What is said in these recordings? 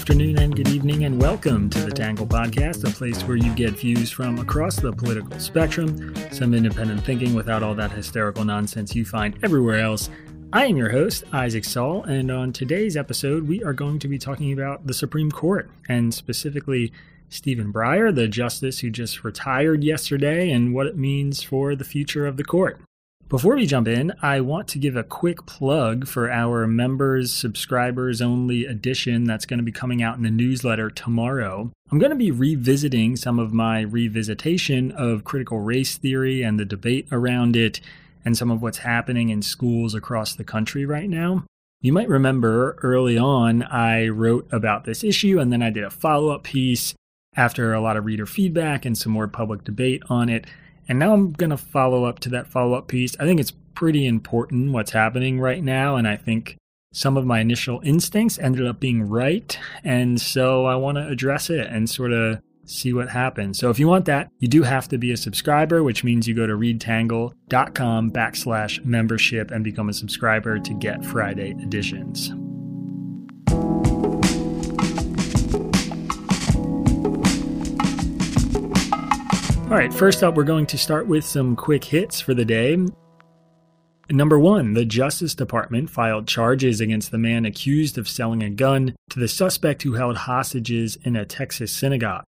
Afternoon, and good evening, and welcome to the Tangle Podcast, a place where you get views from across the political spectrum, some independent thinking without all that hysterical nonsense you find everywhere else. I am your host, Isaac Saul, and on today's episode, we are going to be talking about the Supreme Court, and specifically Stephen Breyer, the justice who just retired yesterday, and what it means for the future of the court. Before we jump in, I want to give a quick plug for our members, subscribers only edition that's going to be coming out in the newsletter tomorrow. I'm going to be revisiting some of my revisitation of critical race theory and the debate around it, and some of what's happening in schools across the country right now. You might remember early on, I wrote about this issue and then I did a follow up piece after a lot of reader feedback and some more public debate on it. And now I'm going to follow up to that follow up piece. I think it's pretty important what's happening right now. And I think some of my initial instincts ended up being right. And so I want to address it and sort of see what happens. So if you want that, you do have to be a subscriber, which means you go to readtangle.com backslash membership and become a subscriber to get Friday editions. All right, first up, we're going to start with some quick hits for the day. Number one, the Justice Department filed charges against the man accused of selling a gun to the suspect who held hostages in a Texas synagogue.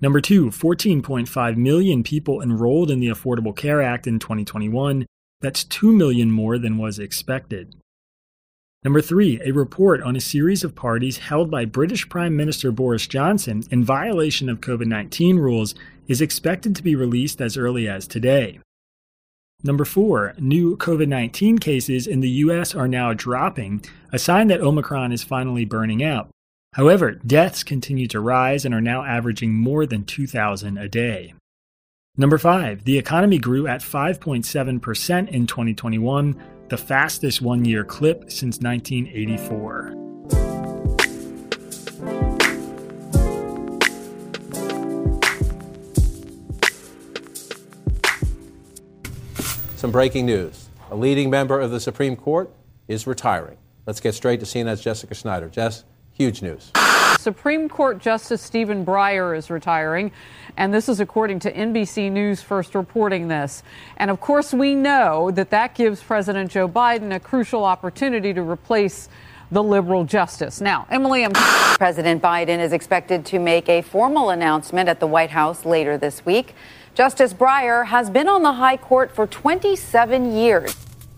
Number two, 14.5 million people enrolled in the Affordable Care Act in 2021. That's 2 million more than was expected. Number three, a report on a series of parties held by British Prime Minister Boris Johnson in violation of COVID 19 rules is expected to be released as early as today. Number four, new COVID 19 cases in the US are now dropping, a sign that Omicron is finally burning out. However, deaths continue to rise and are now averaging more than 2,000 a day. Number five, the economy grew at 5.7% in 2021, the fastest one year clip since 1984. Some breaking news. A leading member of the Supreme Court is retiring. Let's get straight to CNN's Jessica Schneider. Jess, huge news. Supreme Court Justice Stephen Breyer is retiring, and this is according to NBC News first reporting this. And of course, we know that that gives President Joe Biden a crucial opportunity to replace the liberal justice. Now, Emily, I'm. President Biden is expected to make a formal announcement at the White House later this week. Justice Breyer has been on the High Court for 27 years.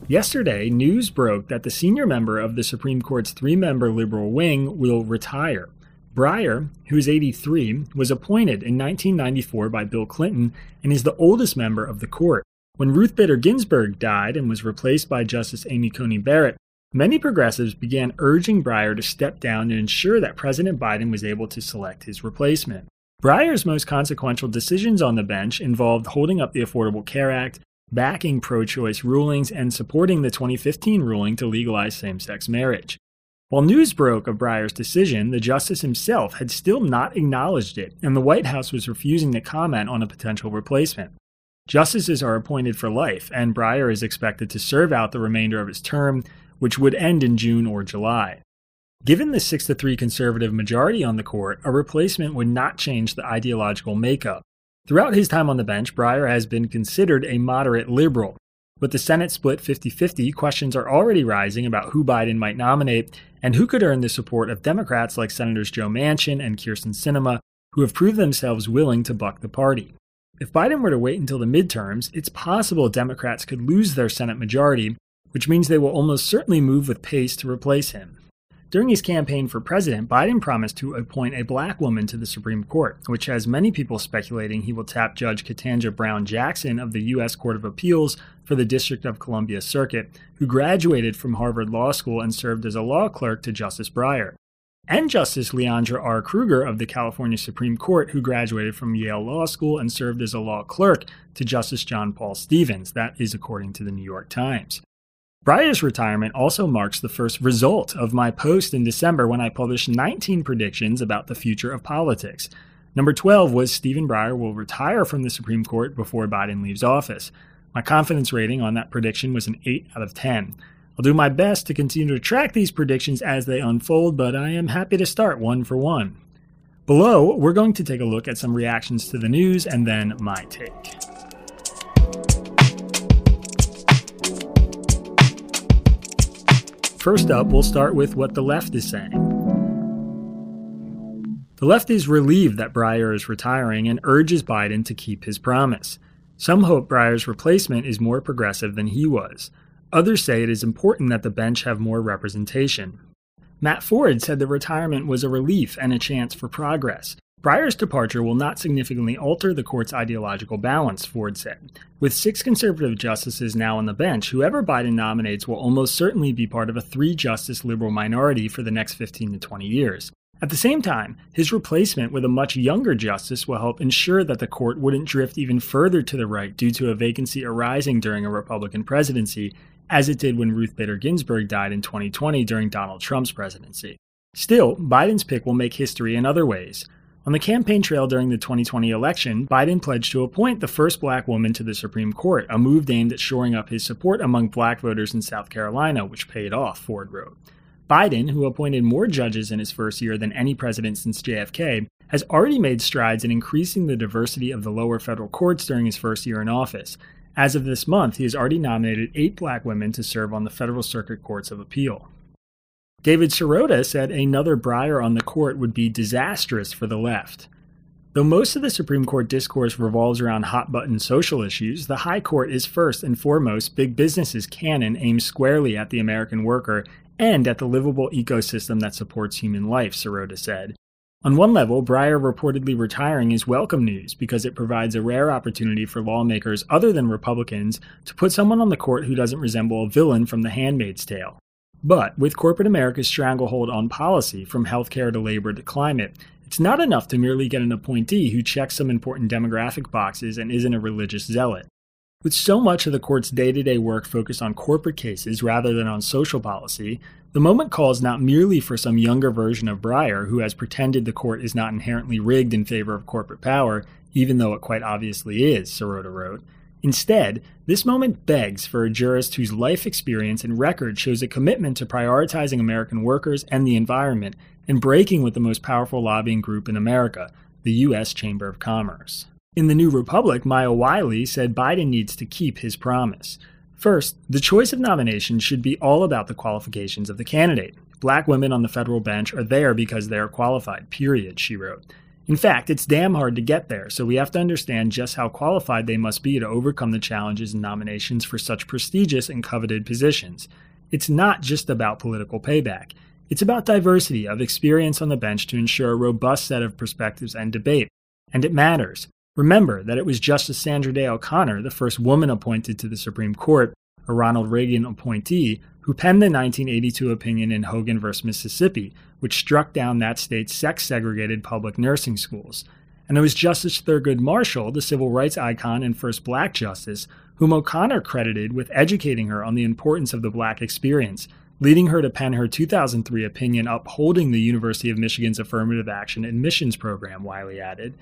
Yesterday, news broke that the senior member of the Supreme Court's three member liberal wing will retire. Breyer, who is 83, was appointed in 1994 by Bill Clinton and is the oldest member of the court. When Ruth Bader Ginsburg died and was replaced by Justice Amy Coney Barrett, many progressives began urging Breyer to step down to ensure that President Biden was able to select his replacement. Breyer's most consequential decisions on the bench involved holding up the Affordable Care Act, backing pro choice rulings, and supporting the 2015 ruling to legalize same sex marriage. While news broke of Breyer's decision, the justice himself had still not acknowledged it, and the White House was refusing to comment on a potential replacement. Justices are appointed for life, and Breyer is expected to serve out the remainder of his term, which would end in June or July. Given the 6 to 3 conservative majority on the court, a replacement would not change the ideological makeup. Throughout his time on the bench, Breyer has been considered a moderate liberal. With the Senate split 50 50, questions are already rising about who Biden might nominate and who could earn the support of Democrats like Senators Joe Manchin and Kyrsten Sinema, who have proved themselves willing to buck the party. If Biden were to wait until the midterms, it's possible Democrats could lose their Senate majority, which means they will almost certainly move with pace to replace him. During his campaign for president, Biden promised to appoint a black woman to the Supreme Court, which has many people speculating he will tap Judge Ketanji Brown Jackson of the U.S. Court of Appeals for the District of Columbia Circuit, who graduated from Harvard Law School and served as a law clerk to Justice Breyer. And Justice Leondra R. Kruger of the California Supreme Court, who graduated from Yale Law School and served as a law clerk to Justice John Paul Stevens. That is according to the New York Times. Breyer's retirement also marks the first result of my post in December when I published 19 predictions about the future of politics. Number 12 was Stephen Breyer will retire from the Supreme Court before Biden leaves office. My confidence rating on that prediction was an 8 out of 10. I'll do my best to continue to track these predictions as they unfold, but I am happy to start one for one. Below, we're going to take a look at some reactions to the news and then my take. First up, we'll start with what the left is saying. The left is relieved that Breyer is retiring and urges Biden to keep his promise. Some hope Breyer's replacement is more progressive than he was. Others say it is important that the bench have more representation. Matt Ford said the retirement was a relief and a chance for progress. Breyer's departure will not significantly alter the court's ideological balance, Ford said. With six conservative justices now on the bench, whoever Biden nominates will almost certainly be part of a three justice liberal minority for the next 15 to 20 years. At the same time, his replacement with a much younger justice will help ensure that the court wouldn't drift even further to the right due to a vacancy arising during a Republican presidency, as it did when Ruth Bader Ginsburg died in 2020 during Donald Trump's presidency. Still, Biden's pick will make history in other ways. On the campaign trail during the 2020 election, Biden pledged to appoint the first black woman to the Supreme Court, a move aimed at shoring up his support among black voters in South Carolina, which paid off, Ford wrote. Biden, who appointed more judges in his first year than any president since JFK, has already made strides in increasing the diversity of the lower federal courts during his first year in office. As of this month, he has already nominated eight black women to serve on the Federal Circuit Courts of Appeal. David Sirota said another Breyer on the court would be disastrous for the left. Though most of the Supreme Court discourse revolves around hot button social issues, the High Court is first and foremost big business's cannon aimed squarely at the American worker and at the livable ecosystem that supports human life, Sirota said. On one level, Breyer reportedly retiring is welcome news because it provides a rare opportunity for lawmakers other than Republicans to put someone on the court who doesn't resemble a villain from The Handmaid's Tale. But with corporate America's stranglehold on policy, from healthcare to labor to climate, it's not enough to merely get an appointee who checks some important demographic boxes and isn't a religious zealot. With so much of the court's day to day work focused on corporate cases rather than on social policy, the moment calls not merely for some younger version of Breyer who has pretended the court is not inherently rigged in favor of corporate power, even though it quite obviously is, Sirota wrote. Instead, this moment begs for a jurist whose life experience and record shows a commitment to prioritizing American workers and the environment and breaking with the most powerful lobbying group in America, the U.S. Chamber of Commerce. In the New Republic, Maya Wiley said Biden needs to keep his promise. First, the choice of nomination should be all about the qualifications of the candidate. Black women on the federal bench are there because they are qualified, period, she wrote. In fact, it's damn hard to get there, so we have to understand just how qualified they must be to overcome the challenges and nominations for such prestigious and coveted positions. It's not just about political payback. It's about diversity of experience on the bench to ensure a robust set of perspectives and debate. And it matters. Remember that it was Justice Sandra Day O'Connor, the first woman appointed to the Supreme Court, a Ronald Reagan appointee, who penned the 1982 opinion in Hogan v. Mississippi, which struck down that state's sex segregated public nursing schools. And it was Justice Thurgood Marshall, the civil rights icon and first black justice, whom O'Connor credited with educating her on the importance of the black experience, leading her to pen her 2003 opinion upholding the University of Michigan's affirmative action admissions program, Wiley added.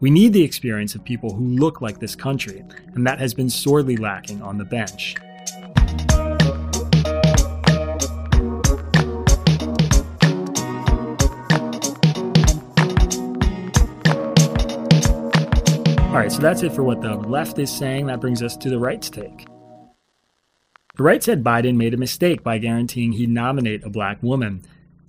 We need the experience of people who look like this country, and that has been sorely lacking on the bench. All right, so that's it for what the left is saying. That brings us to the right's take. The right said Biden made a mistake by guaranteeing he'd nominate a black woman.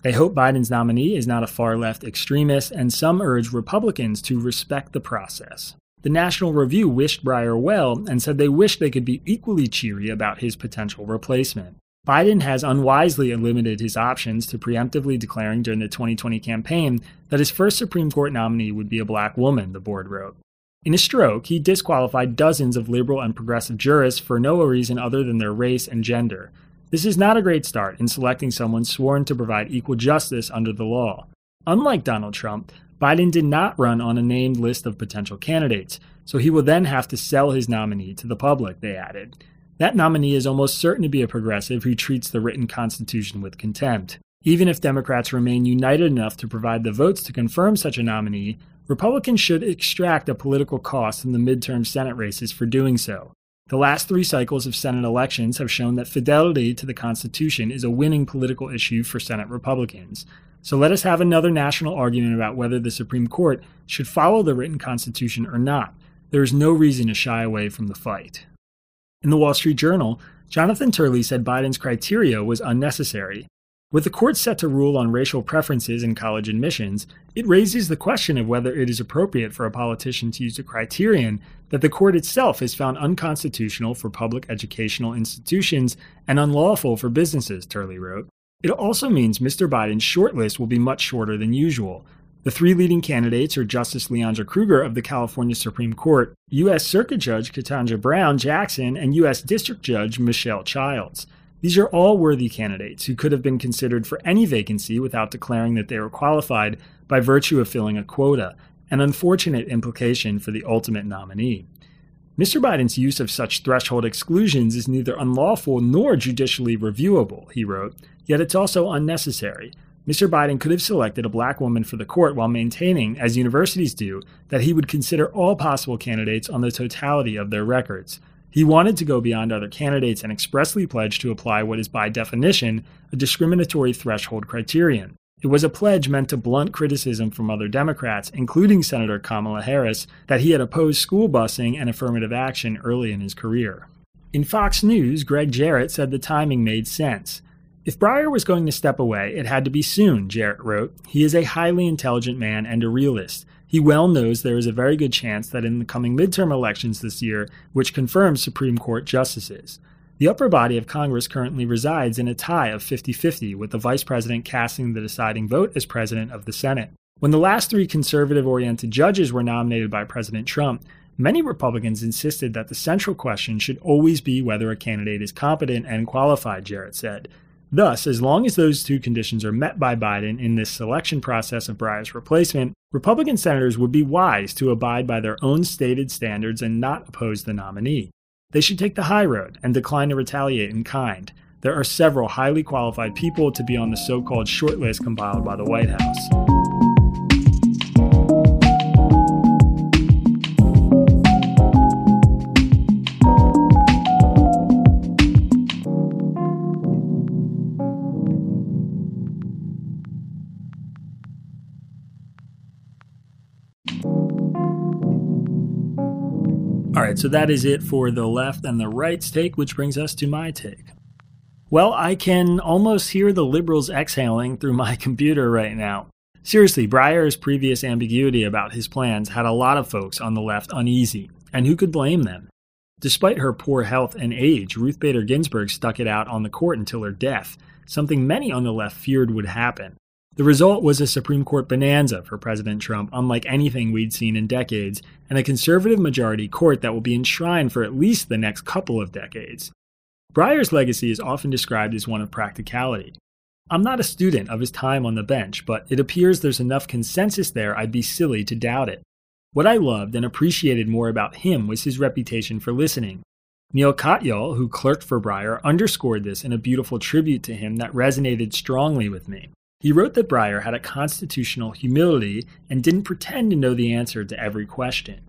They hope Biden's nominee is not a far left extremist, and some urge Republicans to respect the process. The National Review wished Breyer well and said they wished they could be equally cheery about his potential replacement. Biden has unwisely limited his options to preemptively declaring during the 2020 campaign that his first Supreme Court nominee would be a black woman, the board wrote. In a stroke, he disqualified dozens of liberal and progressive jurists for no reason other than their race and gender. This is not a great start in selecting someone sworn to provide equal justice under the law. Unlike Donald Trump, Biden did not run on a named list of potential candidates, so he will then have to sell his nominee to the public, they added. That nominee is almost certain to be a progressive who treats the written Constitution with contempt. Even if Democrats remain united enough to provide the votes to confirm such a nominee, Republicans should extract a political cost in the midterm Senate races for doing so. The last three cycles of Senate elections have shown that fidelity to the Constitution is a winning political issue for Senate Republicans. So let us have another national argument about whether the Supreme Court should follow the written Constitution or not. There is no reason to shy away from the fight. In the Wall Street Journal, Jonathan Turley said Biden's criteria was unnecessary. With the court set to rule on racial preferences in college admissions, it raises the question of whether it is appropriate for a politician to use a criterion that the court itself has found unconstitutional for public educational institutions and unlawful for businesses, Turley wrote. It also means Mr. Biden's shortlist will be much shorter than usual. The three leading candidates are Justice Leondra Kruger of the California Supreme Court, U.S. Circuit Judge Ketanji Brown Jackson, and U.S. District Judge Michelle Childs. These are all worthy candidates who could have been considered for any vacancy without declaring that they were qualified by virtue of filling a quota, an unfortunate implication for the ultimate nominee. Mr. Biden's use of such threshold exclusions is neither unlawful nor judicially reviewable, he wrote, yet it's also unnecessary. Mr. Biden could have selected a black woman for the court while maintaining, as universities do, that he would consider all possible candidates on the totality of their records. He wanted to go beyond other candidates and expressly pledged to apply what is by definition a discriminatory threshold criterion. It was a pledge meant to blunt criticism from other Democrats, including Senator Kamala Harris, that he had opposed school busing and affirmative action early in his career. In Fox News, Gregg Jarrett said the timing made sense. If Breyer was going to step away, it had to be soon, Jarrett wrote. He is a highly intelligent man and a realist. He well knows there is a very good chance that in the coming midterm elections this year, which confirms Supreme Court justices, the upper body of Congress currently resides in a tie of 50 50, with the vice president casting the deciding vote as president of the Senate. When the last three conservative oriented judges were nominated by President Trump, many Republicans insisted that the central question should always be whether a candidate is competent and qualified, Jarrett said. Thus, as long as those two conditions are met by Biden in this selection process of Breyer's replacement, Republican senators would be wise to abide by their own stated standards and not oppose the nominee. They should take the high road and decline to retaliate in kind. There are several highly qualified people to be on the so called shortlist compiled by the White House. So that is it for the left and the right's take, which brings us to my take. Well, I can almost hear the liberals exhaling through my computer right now. Seriously, Breyer's previous ambiguity about his plans had a lot of folks on the left uneasy, and who could blame them? Despite her poor health and age, Ruth Bader Ginsburg stuck it out on the court until her death, something many on the left feared would happen. The result was a Supreme Court bonanza for President Trump, unlike anything we'd seen in decades, and a conservative majority court that will be enshrined for at least the next couple of decades. Breyer's legacy is often described as one of practicality. I'm not a student of his time on the bench, but it appears there's enough consensus there I'd be silly to doubt it. What I loved and appreciated more about him was his reputation for listening. Neal Katyal, who clerked for Breyer, underscored this in a beautiful tribute to him that resonated strongly with me. He wrote that Breyer had a constitutional humility and didn't pretend to know the answer to every question.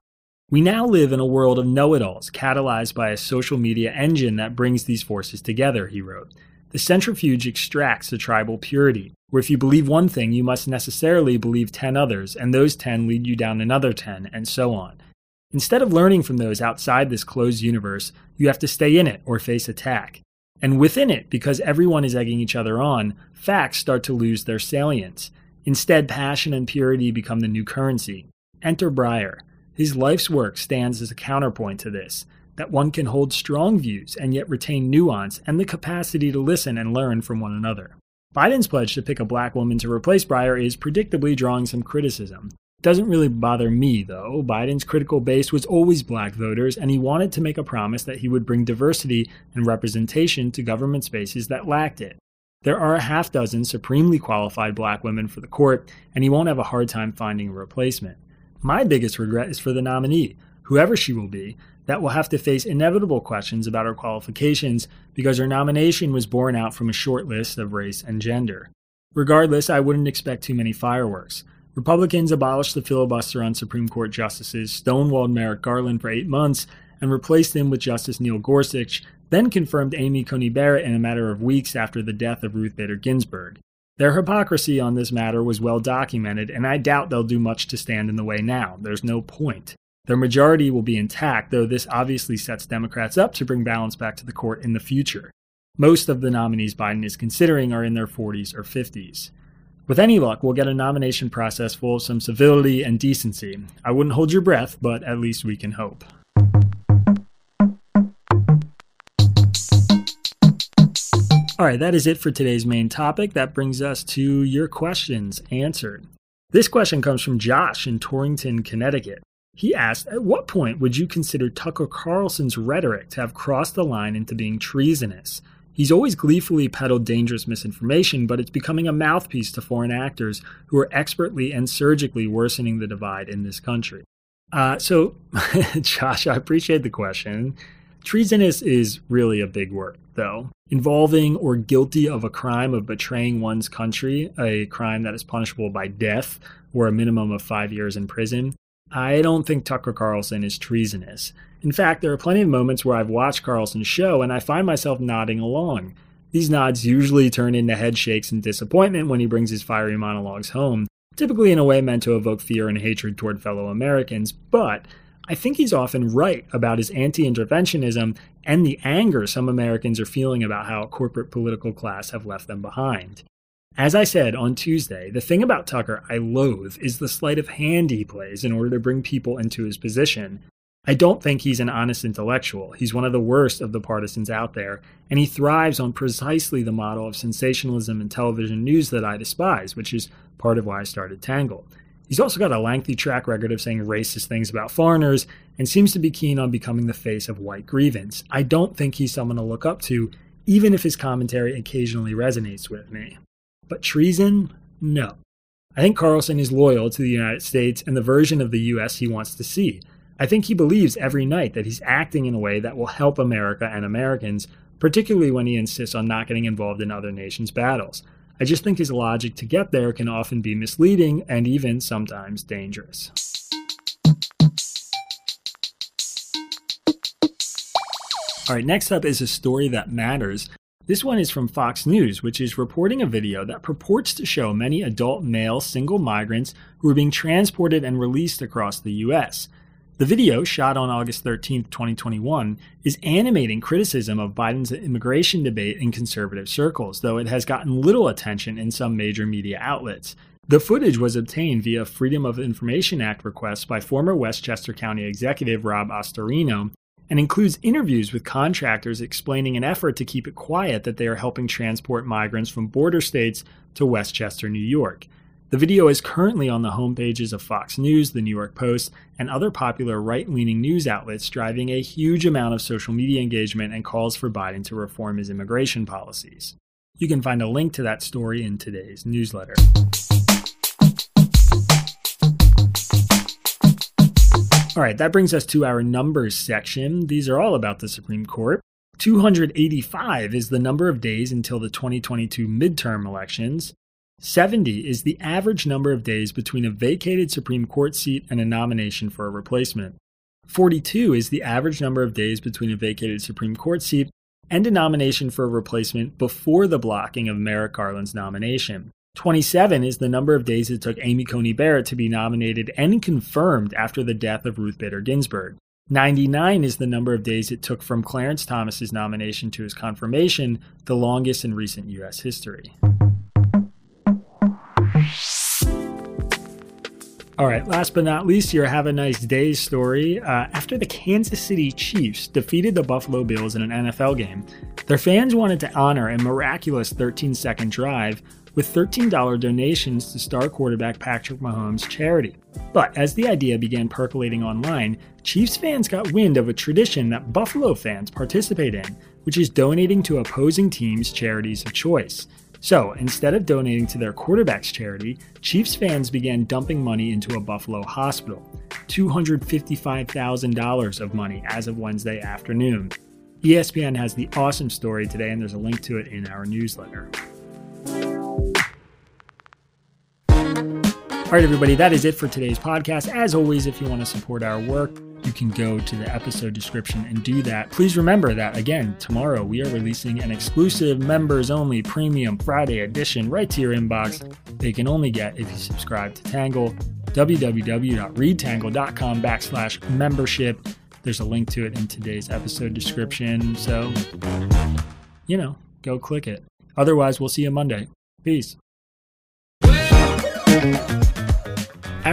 We now live in a world of know it alls, catalyzed by a social media engine that brings these forces together, he wrote. The centrifuge extracts the tribal purity, where if you believe one thing, you must necessarily believe 10 others, and those 10 lead you down another 10, and so on. Instead of learning from those outside this closed universe, you have to stay in it or face attack. And within it, because everyone is egging each other on, facts start to lose their salience. Instead, passion and purity become the new currency. Enter Breyer. His life's work stands as a counterpoint to this that one can hold strong views and yet retain nuance and the capacity to listen and learn from one another. Biden's pledge to pick a black woman to replace Breyer is predictably drawing some criticism. Doesn't really bother me, though. Biden's critical base was always black voters, and he wanted to make a promise that he would bring diversity and representation to government spaces that lacked it. There are a half dozen supremely qualified black women for the court, and he won't have a hard time finding a replacement. My biggest regret is for the nominee, whoever she will be, that will have to face inevitable questions about her qualifications because her nomination was born out from a short list of race and gender. Regardless, I wouldn't expect too many fireworks. Republicans abolished the filibuster on Supreme Court justices, stonewalled Merrick Garland for eight months, and replaced him with Justice Neil Gorsuch, then confirmed Amy Coney Barrett in a matter of weeks after the death of Ruth Bader Ginsburg. Their hypocrisy on this matter was well documented, and I doubt they'll do much to stand in the way now. There's no point. Their majority will be intact, though this obviously sets Democrats up to bring balance back to the court in the future. Most of the nominees Biden is considering are in their 40s or 50s. With any luck, we'll get a nomination process full of some civility and decency. I wouldn't hold your breath, but at least we can hope. All right, that is it for today's main topic. That brings us to your questions answered. This question comes from Josh in Torrington, Connecticut. He asked, At what point would you consider Tucker Carlson's rhetoric to have crossed the line into being treasonous? He's always gleefully peddled dangerous misinformation, but it's becoming a mouthpiece to foreign actors who are expertly and surgically worsening the divide in this country. Uh, so, Josh, I appreciate the question. Treasonous is really a big word, though. Involving or guilty of a crime of betraying one's country, a crime that is punishable by death or a minimum of five years in prison. I don't think Tucker Carlson is treasonous. In fact, there are plenty of moments where I've watched Carlson's show and I find myself nodding along. These nods usually turn into head shakes and disappointment when he brings his fiery monologues home, typically in a way meant to evoke fear and hatred toward fellow Americans, but I think he's often right about his anti interventionism and the anger some Americans are feeling about how a corporate political class have left them behind. As I said on Tuesday, the thing about Tucker I loathe is the sleight of hand he plays in order to bring people into his position. I don't think he's an honest intellectual. He's one of the worst of the partisans out there, and he thrives on precisely the model of sensationalism and television news that I despise, which is part of why I started Tangle. He's also got a lengthy track record of saying racist things about foreigners and seems to be keen on becoming the face of white grievance. I don't think he's someone to look up to, even if his commentary occasionally resonates with me. But treason? No. I think Carlson is loyal to the United States and the version of the U.S. he wants to see. I think he believes every night that he's acting in a way that will help America and Americans, particularly when he insists on not getting involved in other nations' battles. I just think his logic to get there can often be misleading and even sometimes dangerous. All right, next up is a story that matters. This one is from Fox News, which is reporting a video that purports to show many adult male single migrants who are being transported and released across the U.S. The video, shot on August 13, 2021, is animating criticism of Biden's immigration debate in conservative circles, though it has gotten little attention in some major media outlets. The footage was obtained via Freedom of Information Act requests by former Westchester County Executive Rob Astorino and includes interviews with contractors explaining an effort to keep it quiet that they are helping transport migrants from border states to Westchester, New York. The video is currently on the homepages of Fox News, The New York Post, and other popular right leaning news outlets, driving a huge amount of social media engagement and calls for Biden to reform his immigration policies. You can find a link to that story in today's newsletter. All right, that brings us to our numbers section. These are all about the Supreme Court. 285 is the number of days until the 2022 midterm elections. 70 is the average number of days between a vacated Supreme Court seat and a nomination for a replacement. 42 is the average number of days between a vacated Supreme Court seat and a nomination for a replacement before the blocking of Merrick Garland's nomination. 27 is the number of days it took Amy Coney Barrett to be nominated and confirmed after the death of Ruth Bader Ginsburg. 99 is the number of days it took from Clarence Thomas's nomination to his confirmation, the longest in recent US history. All right, last but not least, your Have a Nice Day story. Uh, after the Kansas City Chiefs defeated the Buffalo Bills in an NFL game, their fans wanted to honor a miraculous 13 second drive with $13 donations to star quarterback Patrick Mahomes' charity. But as the idea began percolating online, Chiefs fans got wind of a tradition that Buffalo fans participate in, which is donating to opposing teams' charities of choice. So instead of donating to their quarterback's charity, Chiefs fans began dumping money into a Buffalo hospital $255,000 of money as of Wednesday afternoon. ESPN has the awesome story today, and there's a link to it in our newsletter. All right, everybody, that is it for today's podcast. As always, if you want to support our work, you can go to the episode description and do that. Please remember that, again, tomorrow we are releasing an exclusive members only premium Friday edition right to your inbox. They can only get if you subscribe to Tangle. www.readtangle.com backslash membership. There's a link to it in today's episode description. So, you know, go click it. Otherwise, we'll see you Monday. Peace.